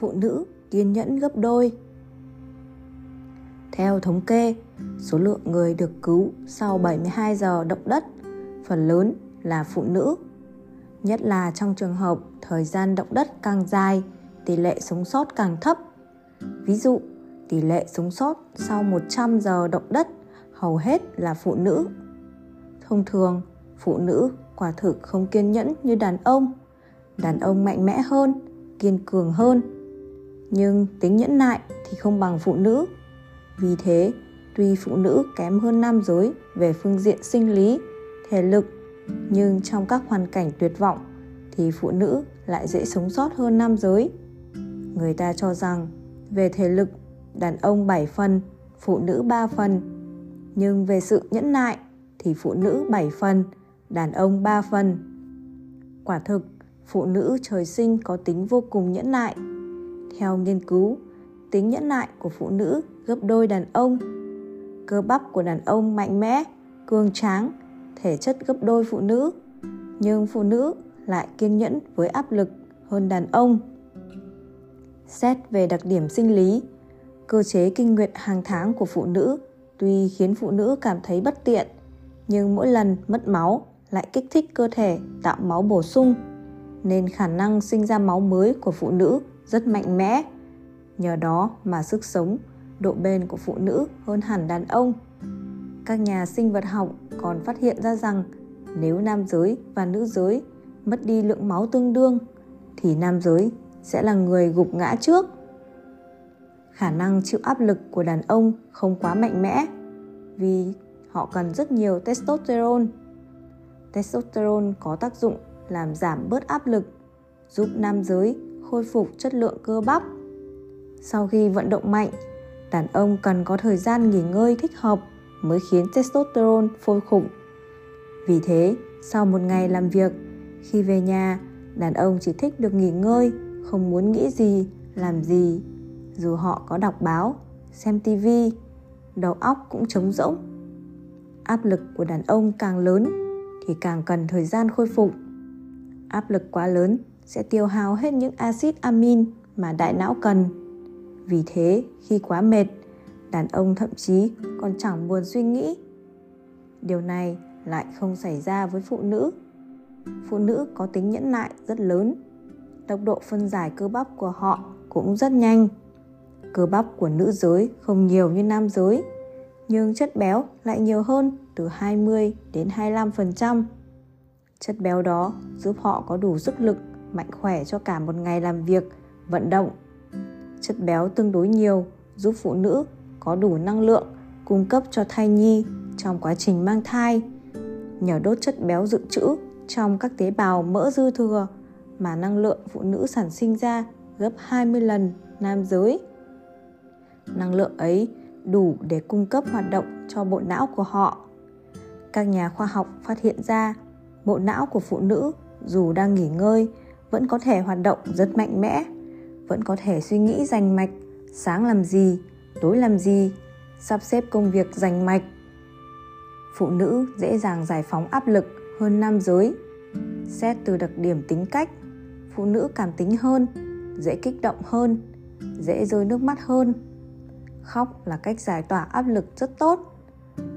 phụ nữ kiên nhẫn gấp đôi. Theo thống kê, số lượng người được cứu sau 72 giờ động đất phần lớn là phụ nữ. Nhất là trong trường hợp thời gian động đất càng dài, tỷ lệ sống sót càng thấp. Ví dụ, tỷ lệ sống sót sau 100 giờ động đất hầu hết là phụ nữ. Thông thường, phụ nữ quả thực không kiên nhẫn như đàn ông. Đàn ông mạnh mẽ hơn, kiên cường hơn. Nhưng tính nhẫn nại thì không bằng phụ nữ. Vì thế, tuy phụ nữ kém hơn nam giới về phương diện sinh lý, thể lực, nhưng trong các hoàn cảnh tuyệt vọng thì phụ nữ lại dễ sống sót hơn nam giới. Người ta cho rằng về thể lực, đàn ông 7 phần, phụ nữ 3 phần. Nhưng về sự nhẫn nại thì phụ nữ 7 phần, đàn ông 3 phần. Quả thực, phụ nữ trời sinh có tính vô cùng nhẫn nại. Theo nghiên cứu, tính nhẫn nại của phụ nữ gấp đôi đàn ông. Cơ bắp của đàn ông mạnh mẽ, cường tráng, thể chất gấp đôi phụ nữ. Nhưng phụ nữ lại kiên nhẫn với áp lực hơn đàn ông. Xét về đặc điểm sinh lý, cơ chế kinh nguyệt hàng tháng của phụ nữ tuy khiến phụ nữ cảm thấy bất tiện, nhưng mỗi lần mất máu lại kích thích cơ thể tạo máu bổ sung, nên khả năng sinh ra máu mới của phụ nữ rất mạnh mẽ. Nhờ đó mà sức sống, độ bền của phụ nữ hơn hẳn đàn ông. Các nhà sinh vật học còn phát hiện ra rằng nếu nam giới và nữ giới mất đi lượng máu tương đương thì nam giới sẽ là người gục ngã trước. Khả năng chịu áp lực của đàn ông không quá mạnh mẽ vì họ cần rất nhiều testosterone. Testosterone có tác dụng làm giảm bớt áp lực, giúp nam giới khôi phục chất lượng cơ bắp. Sau khi vận động mạnh, đàn ông cần có thời gian nghỉ ngơi thích hợp mới khiến testosterone phôi khủng. Vì thế, sau một ngày làm việc, khi về nhà, đàn ông chỉ thích được nghỉ ngơi, không muốn nghĩ gì, làm gì. Dù họ có đọc báo, xem tivi, đầu óc cũng trống rỗng. Áp lực của đàn ông càng lớn thì càng cần thời gian khôi phục. Áp lực quá lớn sẽ tiêu hao hết những axit amin mà đại não cần. Vì thế, khi quá mệt, đàn ông thậm chí còn chẳng buồn suy nghĩ. Điều này lại không xảy ra với phụ nữ phụ nữ có tính nhẫn nại rất lớn tốc độ phân giải cơ bắp của họ cũng rất nhanh cơ bắp của nữ giới không nhiều như nam giới nhưng chất béo lại nhiều hơn từ 20 đến 25%. Chất béo đó giúp họ có đủ sức lực, mạnh khỏe cho cả một ngày làm việc, vận động. Chất béo tương đối nhiều giúp phụ nữ có đủ năng lượng cung cấp cho thai nhi trong quá trình mang thai. Nhờ đốt chất béo dự trữ trong các tế bào mỡ dư thừa mà năng lượng phụ nữ sản sinh ra gấp 20 lần nam giới. Năng lượng ấy đủ để cung cấp hoạt động cho bộ não của họ. Các nhà khoa học phát hiện ra bộ não của phụ nữ dù đang nghỉ ngơi vẫn có thể hoạt động rất mạnh mẽ, vẫn có thể suy nghĩ rành mạch, sáng làm gì, tối làm gì, sắp xếp công việc rành mạch. Phụ nữ dễ dàng giải phóng áp lực hơn nam giới. Xét từ đặc điểm tính cách, phụ nữ cảm tính hơn, dễ kích động hơn, dễ rơi nước mắt hơn. Khóc là cách giải tỏa áp lực rất tốt.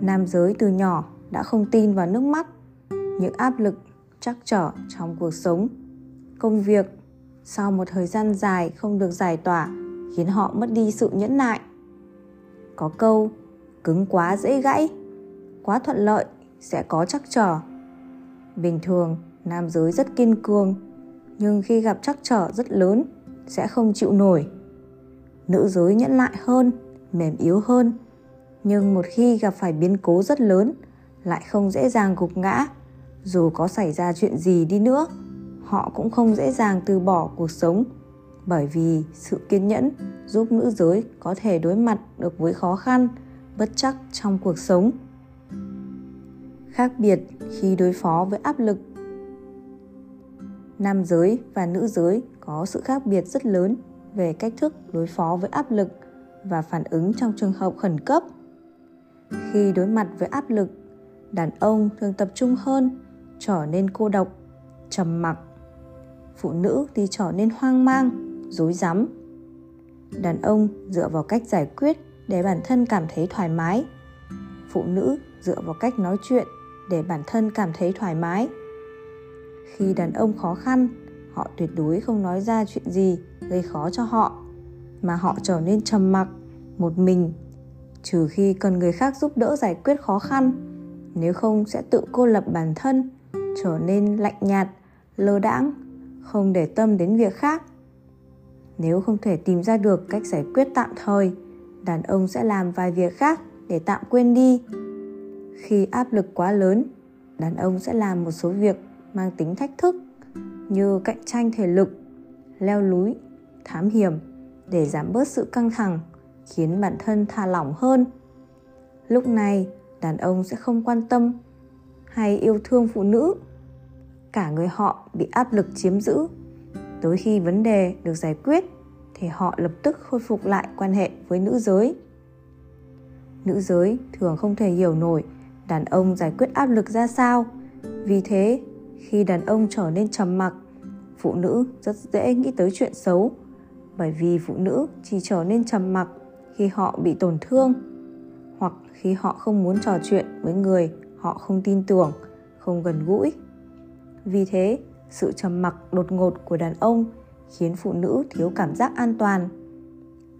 Nam giới từ nhỏ đã không tin vào nước mắt. Những áp lực trắc trở trong cuộc sống, công việc sau một thời gian dài không được giải tỏa khiến họ mất đi sự nhẫn nại. Có câu cứng quá dễ gãy, quá thuận lợi sẽ có trắc trở Bình thường, nam giới rất kiên cường, nhưng khi gặp trắc trở rất lớn sẽ không chịu nổi. Nữ giới nhẫn lại hơn, mềm yếu hơn, nhưng một khi gặp phải biến cố rất lớn lại không dễ dàng gục ngã. Dù có xảy ra chuyện gì đi nữa, họ cũng không dễ dàng từ bỏ cuộc sống, bởi vì sự kiên nhẫn giúp nữ giới có thể đối mặt được với khó khăn, bất chắc trong cuộc sống. Khác biệt khi đối phó với áp lực. Nam giới và nữ giới có sự khác biệt rất lớn về cách thức đối phó với áp lực và phản ứng trong trường hợp khẩn cấp. Khi đối mặt với áp lực, đàn ông thường tập trung hơn, trở nên cô độc, trầm mặc phụ nữ thì trở nên hoang mang, dối rắm. Đàn ông dựa vào cách giải quyết để bản thân cảm thấy thoải mái. Phụ nữ dựa vào cách nói chuyện để bản thân cảm thấy thoải mái. Khi đàn ông khó khăn, họ tuyệt đối không nói ra chuyện gì gây khó cho họ, mà họ trở nên trầm mặc, một mình. Trừ khi cần người khác giúp đỡ giải quyết khó khăn, nếu không sẽ tự cô lập bản thân, trở nên lạnh nhạt, lơ đãng không để tâm đến việc khác. Nếu không thể tìm ra được cách giải quyết tạm thời, đàn ông sẽ làm vài việc khác để tạm quên đi. Khi áp lực quá lớn, đàn ông sẽ làm một số việc mang tính thách thức như cạnh tranh thể lực, leo núi, thám hiểm để giảm bớt sự căng thẳng, khiến bản thân thả lỏng hơn. Lúc này, đàn ông sẽ không quan tâm hay yêu thương phụ nữ cả người họ bị áp lực chiếm giữ. Tới khi vấn đề được giải quyết, thì họ lập tức khôi phục lại quan hệ với nữ giới. Nữ giới thường không thể hiểu nổi đàn ông giải quyết áp lực ra sao. Vì thế, khi đàn ông trở nên trầm mặc, phụ nữ rất dễ nghĩ tới chuyện xấu. Bởi vì phụ nữ chỉ trở nên trầm mặc khi họ bị tổn thương, hoặc khi họ không muốn trò chuyện với người họ không tin tưởng, không gần gũi vì thế, sự trầm mặc đột ngột của đàn ông khiến phụ nữ thiếu cảm giác an toàn.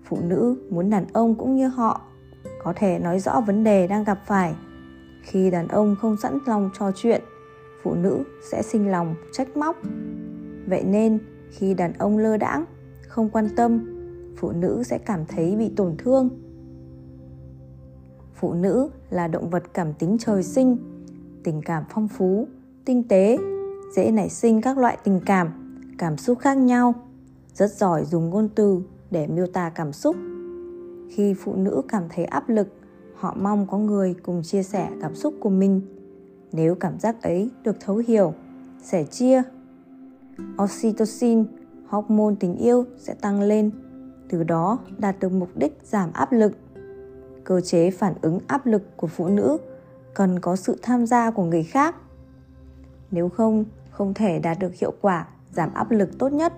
Phụ nữ muốn đàn ông cũng như họ có thể nói rõ vấn đề đang gặp phải. Khi đàn ông không sẵn lòng trò chuyện, phụ nữ sẽ sinh lòng trách móc. Vậy nên, khi đàn ông lơ đãng, không quan tâm, phụ nữ sẽ cảm thấy bị tổn thương. Phụ nữ là động vật cảm tính trời sinh, tình cảm phong phú, tinh tế dễ nảy sinh các loại tình cảm cảm xúc khác nhau. Rất giỏi dùng ngôn từ để miêu tả cảm xúc. Khi phụ nữ cảm thấy áp lực, họ mong có người cùng chia sẻ cảm xúc của mình. Nếu cảm giác ấy được thấu hiểu, sẻ chia. Oxytocin, hormone tình yêu sẽ tăng lên, từ đó đạt được mục đích giảm áp lực. Cơ chế phản ứng áp lực của phụ nữ cần có sự tham gia của người khác. Nếu không không thể đạt được hiệu quả, giảm áp lực tốt nhất.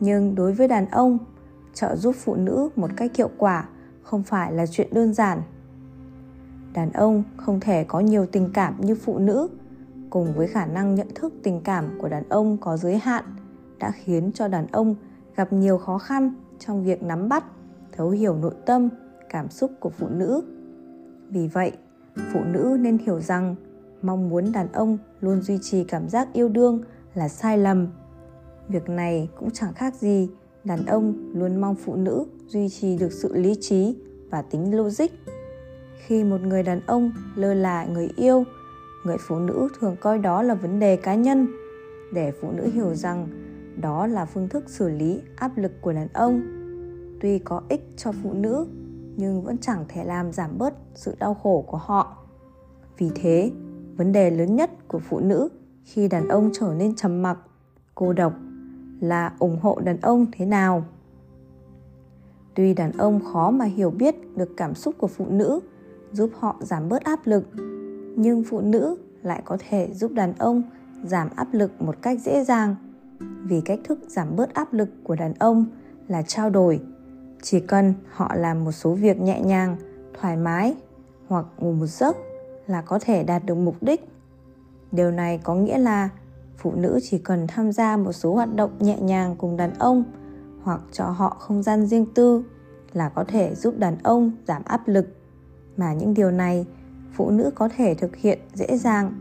Nhưng đối với đàn ông, trợ giúp phụ nữ một cách hiệu quả không phải là chuyện đơn giản. Đàn ông không thể có nhiều tình cảm như phụ nữ, cùng với khả năng nhận thức tình cảm của đàn ông có giới hạn đã khiến cho đàn ông gặp nhiều khó khăn trong việc nắm bắt, thấu hiểu nội tâm, cảm xúc của phụ nữ. Vì vậy, phụ nữ nên hiểu rằng mong muốn đàn ông luôn duy trì cảm giác yêu đương là sai lầm. Việc này cũng chẳng khác gì đàn ông luôn mong phụ nữ duy trì được sự lý trí và tính logic. Khi một người đàn ông lơ là người yêu, người phụ nữ thường coi đó là vấn đề cá nhân. Để phụ nữ hiểu rằng đó là phương thức xử lý áp lực của đàn ông, tuy có ích cho phụ nữ nhưng vẫn chẳng thể làm giảm bớt sự đau khổ của họ. Vì thế vấn đề lớn nhất của phụ nữ khi đàn ông trở nên trầm mặc, cô độc là ủng hộ đàn ông thế nào? Tuy đàn ông khó mà hiểu biết được cảm xúc của phụ nữ giúp họ giảm bớt áp lực, nhưng phụ nữ lại có thể giúp đàn ông giảm áp lực một cách dễ dàng. Vì cách thức giảm bớt áp lực của đàn ông là trao đổi, chỉ cần họ làm một số việc nhẹ nhàng, thoải mái hoặc ngủ một giấc là có thể đạt được mục đích. Điều này có nghĩa là phụ nữ chỉ cần tham gia một số hoạt động nhẹ nhàng cùng đàn ông hoặc cho họ không gian riêng tư là có thể giúp đàn ông giảm áp lực. Mà những điều này, phụ nữ có thể thực hiện dễ dàng.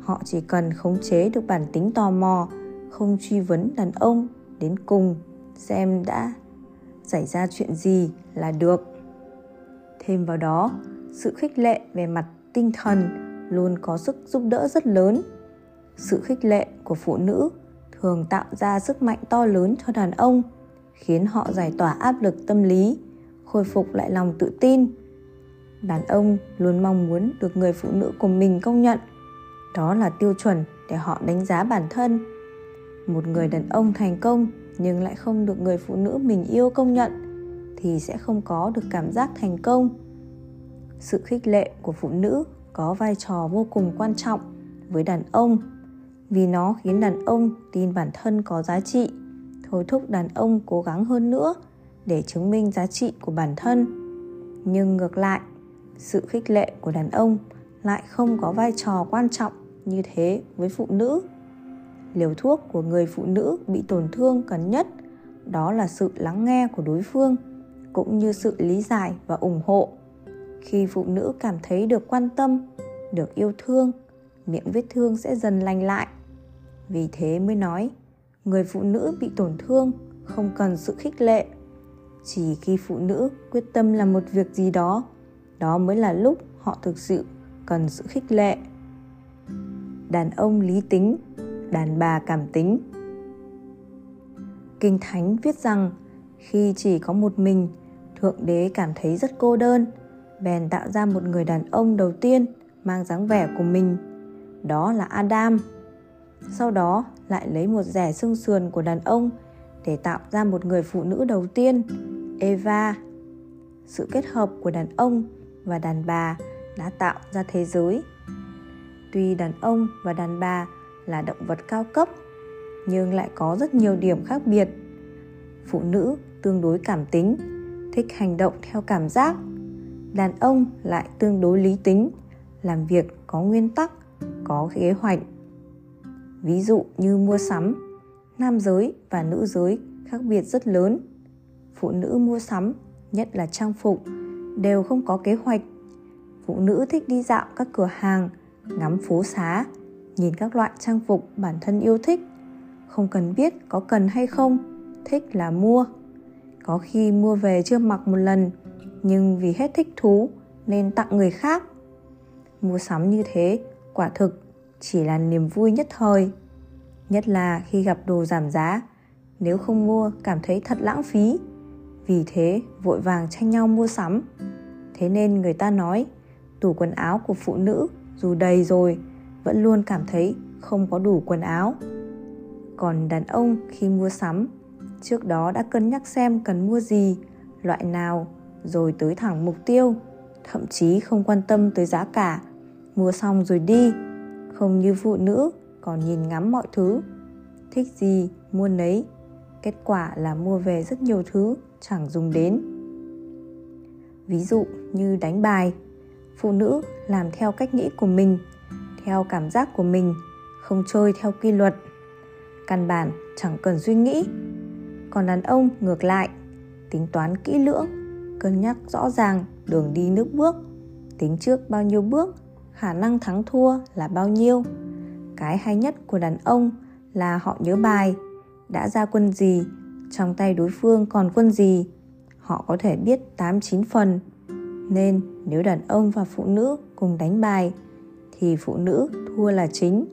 Họ chỉ cần khống chế được bản tính tò mò, không truy vấn đàn ông đến cùng, xem đã xảy ra chuyện gì là được. Thêm vào đó, sự khích lệ về mặt tinh thần luôn có sức giúp đỡ rất lớn. Sự khích lệ của phụ nữ thường tạo ra sức mạnh to lớn cho đàn ông, khiến họ giải tỏa áp lực tâm lý, khôi phục lại lòng tự tin. Đàn ông luôn mong muốn được người phụ nữ của mình công nhận. Đó là tiêu chuẩn để họ đánh giá bản thân. Một người đàn ông thành công nhưng lại không được người phụ nữ mình yêu công nhận thì sẽ không có được cảm giác thành công sự khích lệ của phụ nữ có vai trò vô cùng quan trọng với đàn ông. Vì nó khiến đàn ông tin bản thân có giá trị, thôi thúc đàn ông cố gắng hơn nữa để chứng minh giá trị của bản thân. Nhưng ngược lại, sự khích lệ của đàn ông lại không có vai trò quan trọng như thế với phụ nữ. Liều thuốc của người phụ nữ bị tổn thương cần nhất đó là sự lắng nghe của đối phương, cũng như sự lý giải và ủng hộ khi phụ nữ cảm thấy được quan tâm, được yêu thương, miệng vết thương sẽ dần lành lại. Vì thế mới nói, người phụ nữ bị tổn thương không cần sự khích lệ. Chỉ khi phụ nữ quyết tâm làm một việc gì đó đó mới là lúc họ thực sự cần sự khích lệ. Đàn ông lý tính, đàn bà cảm tính. Kinh thánh viết rằng, khi chỉ có một mình, thượng đế cảm thấy rất cô đơn bèn tạo ra một người đàn ông đầu tiên mang dáng vẻ của mình. Đó là adam. Sau đó lại lấy một rẻ xương sườn của đàn ông để tạo ra một người phụ nữ đầu tiên, eva. Sự kết hợp của đàn ông và đàn bà đã tạo ra thế giới. Tuy đàn ông và đàn bà là động vật cao cấp, nhưng lại có rất nhiều điểm khác biệt. Phụ nữ tương đối cảm tính, thích hành động theo cảm giác đàn ông lại tương đối lý tính, làm việc có nguyên tắc, có kế hoạch. Ví dụ như mua sắm, nam giới và nữ giới khác biệt rất lớn. Phụ nữ mua sắm, nhất là trang phục, đều không có kế hoạch. Phụ nữ thích đi dạo các cửa hàng, ngắm phố xá, nhìn các loại trang phục bản thân yêu thích. Không cần biết có cần hay không, thích là mua. Có khi mua về chưa mặc một lần nhưng vì hết thích thú nên tặng người khác. Mua sắm như thế, quả thực chỉ là niềm vui nhất thời. Nhất là khi gặp đồ giảm giá, nếu không mua cảm thấy thật lãng phí. Vì thế, vội vàng tranh nhau mua sắm. Thế nên người ta nói, tủ quần áo của phụ nữ dù đầy rồi, vẫn luôn cảm thấy không có đủ quần áo. Còn đàn ông khi mua sắm, trước đó đã cân nhắc xem cần mua gì, loại nào rồi tới thẳng mục tiêu, thậm chí không quan tâm tới giá cả. Mua xong rồi đi, không như phụ nữ, còn nhìn ngắm mọi thứ. Thích gì, mua nấy. Kết quả là mua về rất nhiều thứ, chẳng dùng đến. Ví dụ như đánh bài, phụ nữ làm theo cách nghĩ của mình, theo cảm giác của mình, không chơi theo quy luật. Căn bản chẳng cần suy nghĩ. Còn đàn ông ngược lại, tính toán kỹ lưỡng cân nhắc rõ ràng, đường đi nước bước. Tính trước bao nhiêu bước, khả năng thắng thua là bao nhiêu. Cái hay nhất của đàn ông là họ nhớ bài, đã ra quân gì, trong tay đối phương còn quân gì, họ có thể biết 8-9 phần. Nên nếu đàn ông và phụ nữ cùng đánh bài, thì phụ nữ thua là chính.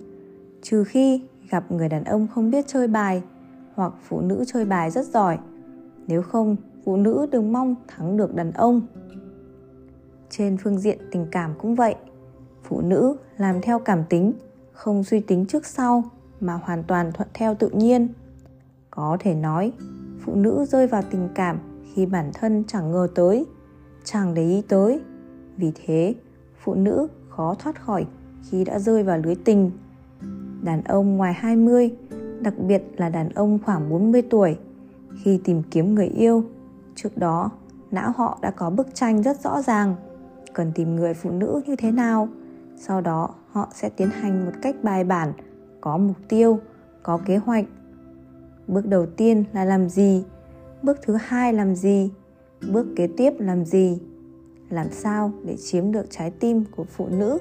Trừ khi gặp người đàn ông không biết chơi bài, hoặc phụ nữ chơi bài rất giỏi. Nếu không phụ nữ đừng mong thắng được đàn ông. Trên phương diện tình cảm cũng vậy, phụ nữ làm theo cảm tính, không suy tính trước sau mà hoàn toàn thuận theo tự nhiên. Có thể nói, phụ nữ rơi vào tình cảm khi bản thân chẳng ngờ tới, chẳng để ý tới. Vì thế, phụ nữ khó thoát khỏi khi đã rơi vào lưới tình. Đàn ông ngoài 20 đặc biệt là đàn ông khoảng 40 tuổi, khi tìm kiếm người yêu trước đó, não họ đã có bức tranh rất rõ ràng. Cần tìm người phụ nữ như thế nào? Sau đó, họ sẽ tiến hành một cách bài bản, có mục tiêu, có kế hoạch. Bước đầu tiên là làm gì? Bước thứ hai làm gì? Bước kế tiếp làm gì? Làm sao để chiếm được trái tim của phụ nữ?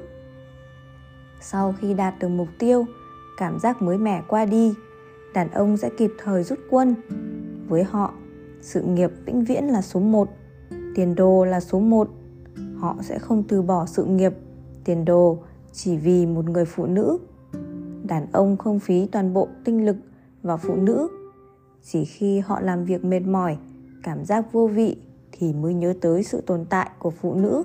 Sau khi đạt được mục tiêu, cảm giác mới mẻ qua đi, đàn ông sẽ kịp thời rút quân. Với họ sự nghiệp vĩnh viễn là số 1 tiền đồ là số 1 họ sẽ không từ bỏ sự nghiệp tiền đồ chỉ vì một người phụ nữ. Đàn ông không phí toàn bộ tinh lực vào phụ nữ. Chỉ khi họ làm việc mệt mỏi cảm giác vô vị thì mới nhớ tới sự tồn tại của phụ nữ.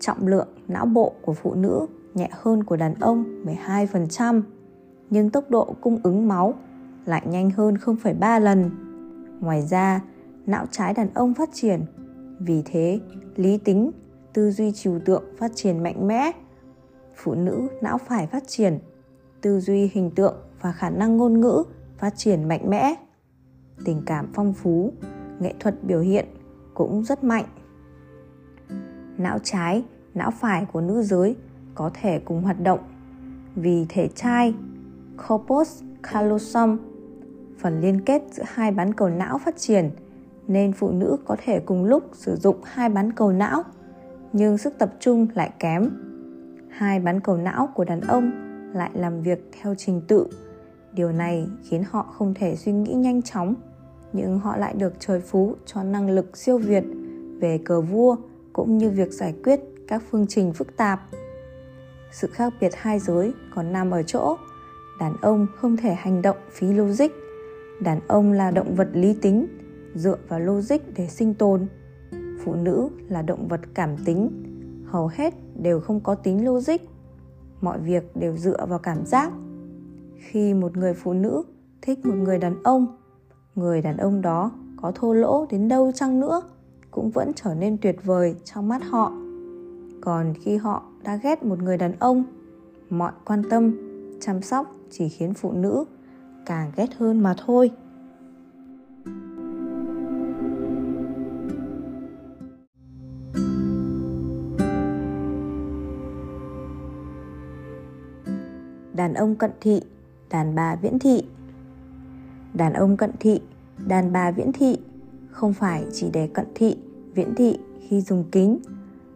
Trọng lượng não bộ của phụ nữ nhẹ hơn của đàn ông 12%, nhưng tốc độ cung ứng máu lại nhanh hơn 0,3 lần. Ngoài ra, não trái đàn ông phát triển, vì thế lý tính, tư duy trừu tượng phát triển mạnh mẽ. Phụ nữ não phải phát triển, tư duy hình tượng và khả năng ngôn ngữ phát triển mạnh mẽ. Tình cảm phong phú, nghệ thuật biểu hiện cũng rất mạnh não trái não phải của nữ giới có thể cùng hoạt động vì thể trai corpus callosum phần liên kết giữa hai bán cầu não phát triển, nên phụ nữ có thể cùng lúc sử dụng hai bán cầu não, nhưng sức tập trung lại kém. Hai bán cầu não của đàn ông lại làm việc theo trình tự. Điều này khiến họ không thể suy nghĩ nhanh chóng, nhưng họ lại được trời phú cho năng lực siêu việt về cờ vua cũng như việc giải quyết các phương trình phức tạp. Sự khác biệt hai giới còn nằm ở chỗ đàn ông không thể hành động phí logic đàn ông là động vật lý tính, dựa vào logic để sinh tồn. Phụ nữ là động vật cảm tính. Hầu hết đều không có tính logic. Mọi việc đều dựa vào cảm giác. Khi một người phụ nữ thích một người đàn ông, người đàn ông đó có thô lỗ đến đâu chăng nữa cũng vẫn trở nên tuyệt vời trong mắt họ. Còn khi họ đã ghét một người đàn ông, mọi quan tâm, chăm sóc chỉ khiến phụ nữ càng ghét hơn mà thôi. Đàn ông cận thị, đàn bà viễn thị. Đàn ông cận thị, đàn bà viễn thị không phải chỉ để cận thị, viễn thị khi dùng kính,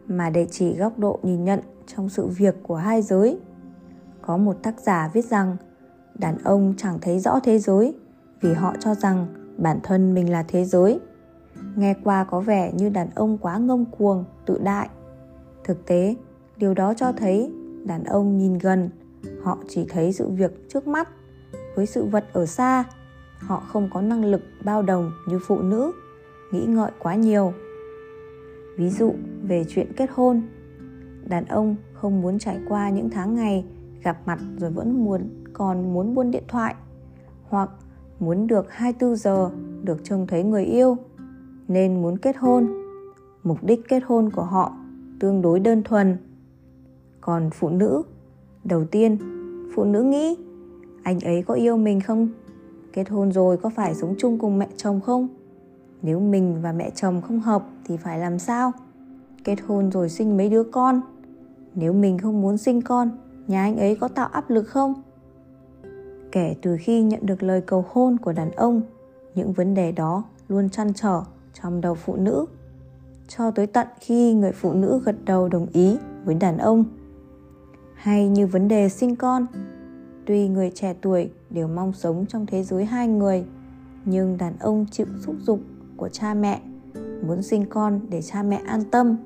mà để chỉ góc độ nhìn nhận trong sự việc của hai giới. Có một tác giả viết rằng đàn ông chẳng thấy rõ thế giới, vì họ cho rằng bản thân mình là thế giới. Nghe qua có vẻ như đàn ông quá ngông cuồng, tự đại. Thực tế, điều đó cho thấy đàn ông nhìn gần, họ chỉ thấy sự việc trước mắt. Với sự vật ở xa, họ không có năng lực bao đồng như phụ nữ, nghĩ ngợi quá nhiều. Ví dụ về chuyện kết hôn. Đàn ông không muốn trải qua những tháng ngày gặp mặt rồi vẫn muốn còn muốn buôn điện thoại, hoặc muốn được 24 giờ được trông thấy người yêu, nên muốn kết hôn. Mục đích kết hôn của họ tương đối đơn thuần. Còn phụ nữ, đầu tiên, phụ nữ nghĩ, anh ấy có yêu mình không? Kết hôn rồi có phải sống chung cùng mẹ chồng không? Nếu mình và mẹ chồng không hợp thì phải làm sao? Kết hôn rồi sinh mấy đứa con? Nếu mình không muốn sinh con, nhà anh ấy có tạo áp lực không? Kể từ khi nhận được lời cầu hôn của đàn ông, những vấn đề đó luôn chăn trở trong đầu phụ nữ, cho tới tận khi người phụ nữ gật đầu đồng ý với đàn ông. Hay như vấn đề sinh con, tuy người trẻ tuổi đều mong sống trong thế giới hai người, nhưng đàn ông chịu xúc dục của cha mẹ, muốn sinh con để cha mẹ an tâm.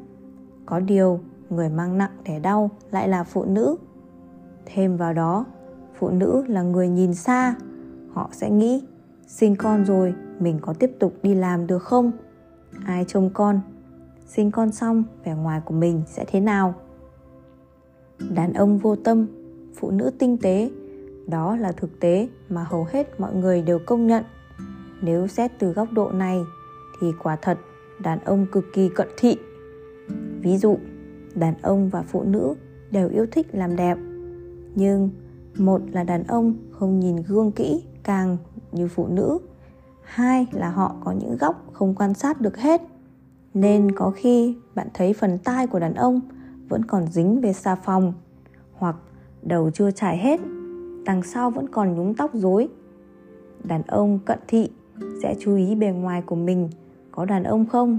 Có điều, người mang nặng đẻ đau lại là phụ nữ. Thêm vào đó phụ nữ là người nhìn xa. Họ sẽ nghĩ, sinh con rồi, mình có tiếp tục đi làm được không? Ai trông con? Sinh con xong, vẻ ngoài của mình sẽ thế nào? Đàn ông vô tâm, phụ nữ tinh tế, đó là thực tế mà hầu hết mọi người đều công nhận. Nếu xét từ góc độ này, thì quả thật đàn ông cực kỳ cận thị. Ví dụ, đàn ông và phụ nữ đều yêu thích làm đẹp, nhưng một là đàn ông không nhìn gương kỹ, càng như phụ nữ. Hai là họ có những góc không quan sát được hết. Nên có khi bạn thấy phần tai của đàn ông vẫn còn dính về xà phòng, hoặc đầu chưa trải hết, đằng sau vẫn còn nhúng tóc rối. Đàn ông cận thị sẽ chú ý bề ngoài của mình, có đàn ông không?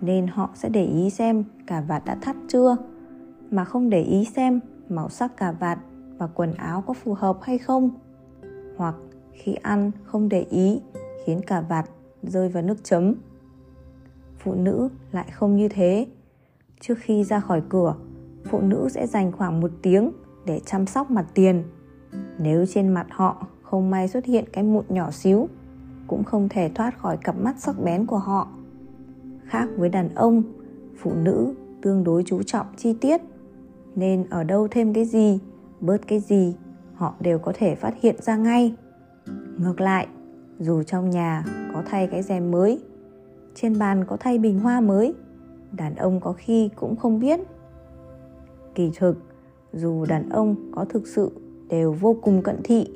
Nên họ sẽ để ý xem cà vạt đã thắt chưa. Mà không để ý xem màu sắc cà vạt và quần áo có phù hợp hay không. Hoặc khi ăn không để ý, khiến cả vạt rơi vào nước chấm. Phụ nữ lại không như thế. Trước khi ra khỏi cửa, phụ nữ sẽ dành khoảng một tiếng để chăm sóc mặt tiền. Nếu trên mặt họ không may xuất hiện cái mụn nhỏ xíu, cũng không thể thoát khỏi cặp mắt sắc bén của họ. Khác với đàn ông, phụ nữ tương đối chú trọng chi tiết, nên ở đâu thêm cái gì? Bớt cái gì, họ đều có thể phát hiện ra ngay. Ngược lại, dù trong nhà có thay cái rèm mới, trên bàn có thay bình hoa mới, đàn ông có khi cũng không biết. Kỳ thực, dù đàn ông có thực sự đều vô cùng cận thị,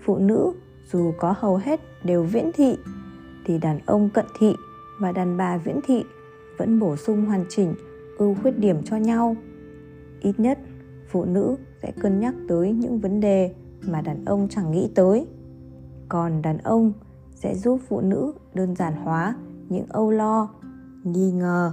phụ nữ dù có hầu hết đều viễn thị, thì đàn ông cận thị và đàn bà viễn thị vẫn bổ sung hoàn chỉnh, ưu khuyết điểm cho nhau. Ít nhất, phụ nữ sẽ cân nhắc tới những vấn đề mà đàn ông chẳng nghĩ tới. Còn đàn ông sẽ giúp phụ nữ đơn giản hóa những âu lo, nghi ngờ